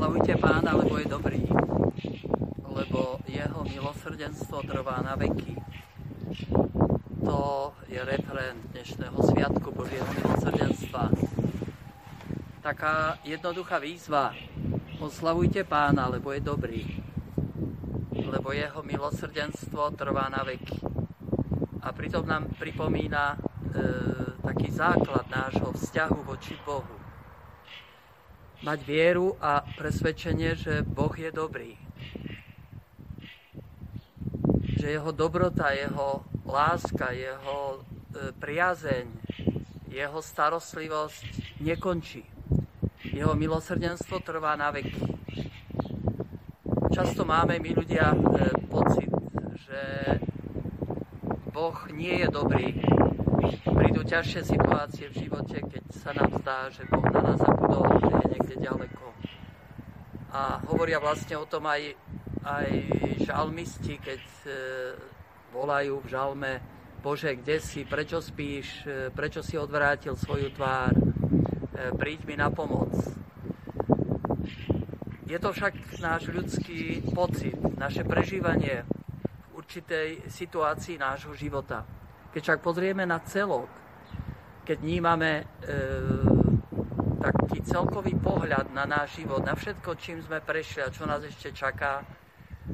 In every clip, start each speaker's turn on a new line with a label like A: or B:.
A: Oslavujte pána, lebo je dobrý, lebo jeho milosrdenstvo trvá na veky. To je referent dnešného sviatku Božieho milosrdenstva. Taká jednoduchá výzva. Oslavujte pána, lebo je dobrý, lebo jeho milosrdenstvo trvá na veky. A pritom nám pripomína e, taký základ nášho vzťahu voči Bohu mať vieru a presvedčenie, že Boh je dobrý. Že jeho dobrota, jeho láska, jeho e, priazeň, jeho starostlivosť nekončí. Jeho milosrdenstvo trvá na veky. Často máme my ľudia e, pocit, že Boh nie je dobrý. Prídu ťažšie situácie v živote, keď sa nám zdá, že Boh na nás zabudol, že je niekde ďaleko. A hovoria vlastne o tom aj, aj žalmisti, keď e, volajú v žalme Bože, kde si, prečo spíš, e, prečo si odvrátil svoju tvár, e, príď mi na pomoc. Je to však náš ľudský pocit, naše prežívanie v určitej situácii nášho života. Keď však pozrieme na celok, keď vnímame e, taký celkový pohľad na náš život, na všetko, čím sme prešli a čo nás ešte čaká,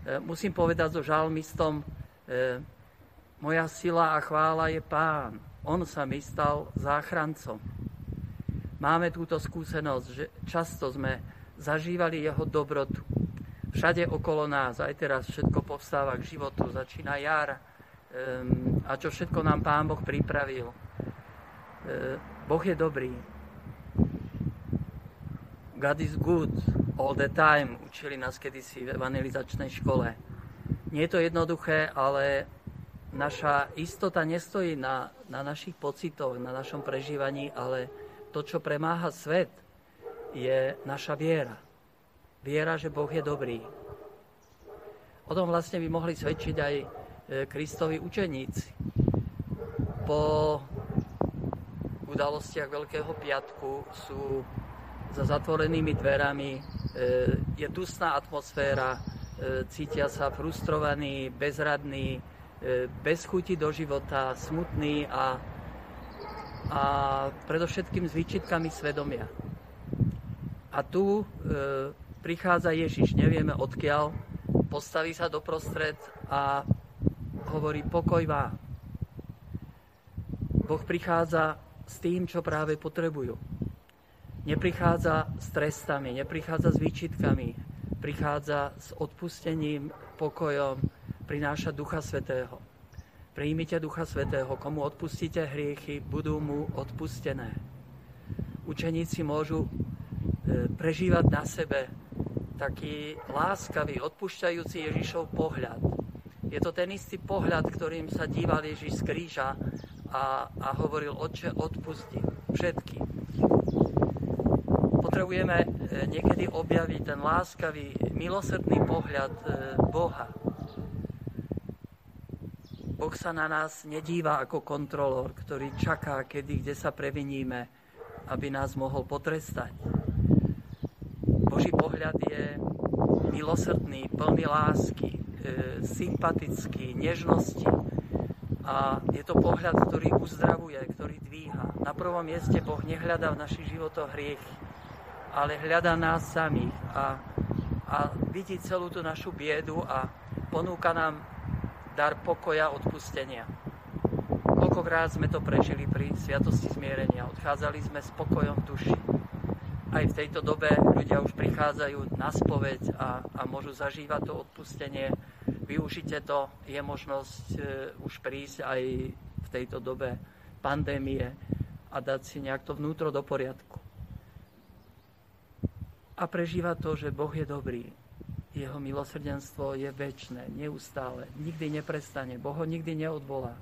A: e, musím povedať so žalmistom, e, moja sila a chvála je Pán. On sa mi stal záchrancom. Máme túto skúsenosť, že často sme zažívali jeho dobrotu. Všade okolo nás, aj teraz všetko povstáva k životu, začína jar a čo všetko nám Pán Boh pripravil. Uh, boh je dobrý. God is good all the time, učili nás kedysi v evangelizačnej škole. Nie je to jednoduché, ale naša istota nestojí na, na našich pocitoch, na našom prežívaní, ale to, čo premáha svet, je naša viera. Viera, že Boh je dobrý. O tom vlastne by mohli svedčiť aj Kristovi učeníci. Po udalostiach Veľkého piatku sú za zatvorenými dverami, e, je dusná atmosféra, e, cítia sa frustrovaní, bezradní, E, bez chuti do života, smutný a, a predovšetkým s výčitkami svedomia. A tu e, prichádza Ježiš, nevieme odkiaľ, postaví sa doprostred a hovorí pokoj vám. Boh prichádza s tým, čo práve potrebujú. Neprichádza s trestami, neprichádza s výčitkami, prichádza s odpustením, pokojom, prináša Ducha Svetého. Príjmite Ducha Svetého, komu odpustíte hriechy, budú mu odpustené. Učeníci môžu e, prežívať na sebe taký láskavý, odpúšťajúci Ježišov pohľad. Je to ten istý pohľad, ktorým sa díval Ježiš z kríža a, a hovoril, Otče, odpusti všetky. Potrebujeme e, niekedy objaviť ten láskavý, milosrdný pohľad e, Boha, Boh sa na nás nedíva ako kontrolór, ktorý čaká, kedy, kde sa previníme, aby nás mohol potrestať. Boží pohľad je milosrdný, plný lásky, sympatický, nežnosti. A je to pohľad, ktorý uzdravuje, ktorý dvíha. Na prvom mieste Boh nehľadá v našich životoch hriechy, ale hľadá nás samých a, a vidí celú tú našu biedu a ponúka nám dar pokoja, odpustenia. Koľkokrát sme to prežili pri Sviatosti zmierenia. Odchádzali sme s pokojom duši. Aj v tejto dobe ľudia už prichádzajú na spoveď a, a môžu zažívať to odpustenie. Využite to, je možnosť e, už prísť aj v tejto dobe pandémie a dať si nejak to vnútro do poriadku. A prežíva to, že Boh je dobrý, jeho milosrdenstvo je väčšné, neustále, nikdy neprestane, Boh ho nikdy neodvolá.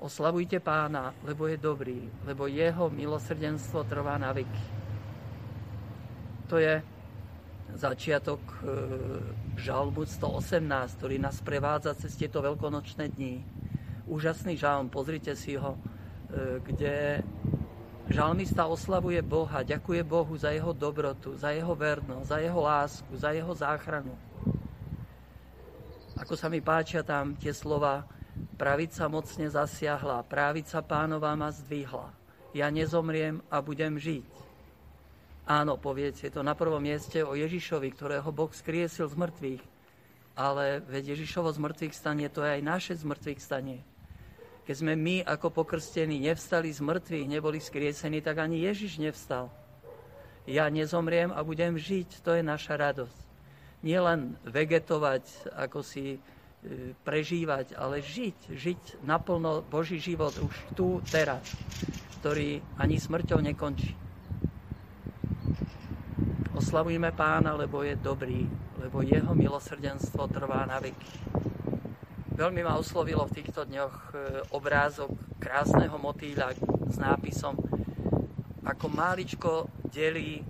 A: Oslavujte pána, lebo je dobrý, lebo jeho milosrdenstvo trvá na veky. To je začiatok e, žalmu 118, ktorý nás prevádza cez tieto veľkonočné dni. Úžasný žalm, pozrite si ho, e, kde Žalmista oslavuje Boha, ďakuje Bohu za jeho dobrotu, za jeho vernosť, za jeho lásku, za jeho záchranu. Ako sa mi páčia tam tie slova, pravica mocne zasiahla, právica pánová ma zdvihla. Ja nezomriem a budem žiť. Áno, poviete, je to na prvom mieste o Ježišovi, ktorého Boh skriesil z mŕtvych. Ale veď Ježišovo z mŕtvych stanie, to je aj naše z mŕtvych stanie. Keď sme my ako pokrstení nevstali z mŕtvych, neboli skriesení, tak ani Ježiš nevstal. Ja nezomriem a budem žiť, to je naša radosť. Nie len vegetovať, ako si e, prežívať, ale žiť, žiť naplno Boží život už tu, teraz, ktorý ani smrťou nekončí. Oslavujme pána, lebo je dobrý, lebo jeho milosrdenstvo trvá na veky. Veľmi ma oslovilo v týchto dňoch e, obrázok krásneho motýľa s nápisom ako máličko delí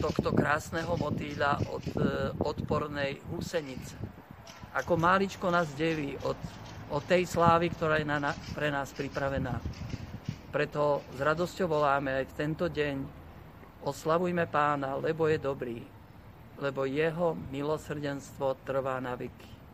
A: tohto krásneho motýľa od e, odpornej húsenice. Ako máličko nás delí od, od tej slávy, ktorá je na, pre nás pripravená. Preto s radosťou voláme aj v tento deň oslavujme pána, lebo je dobrý, lebo jeho milosrdenstvo trvá na veky.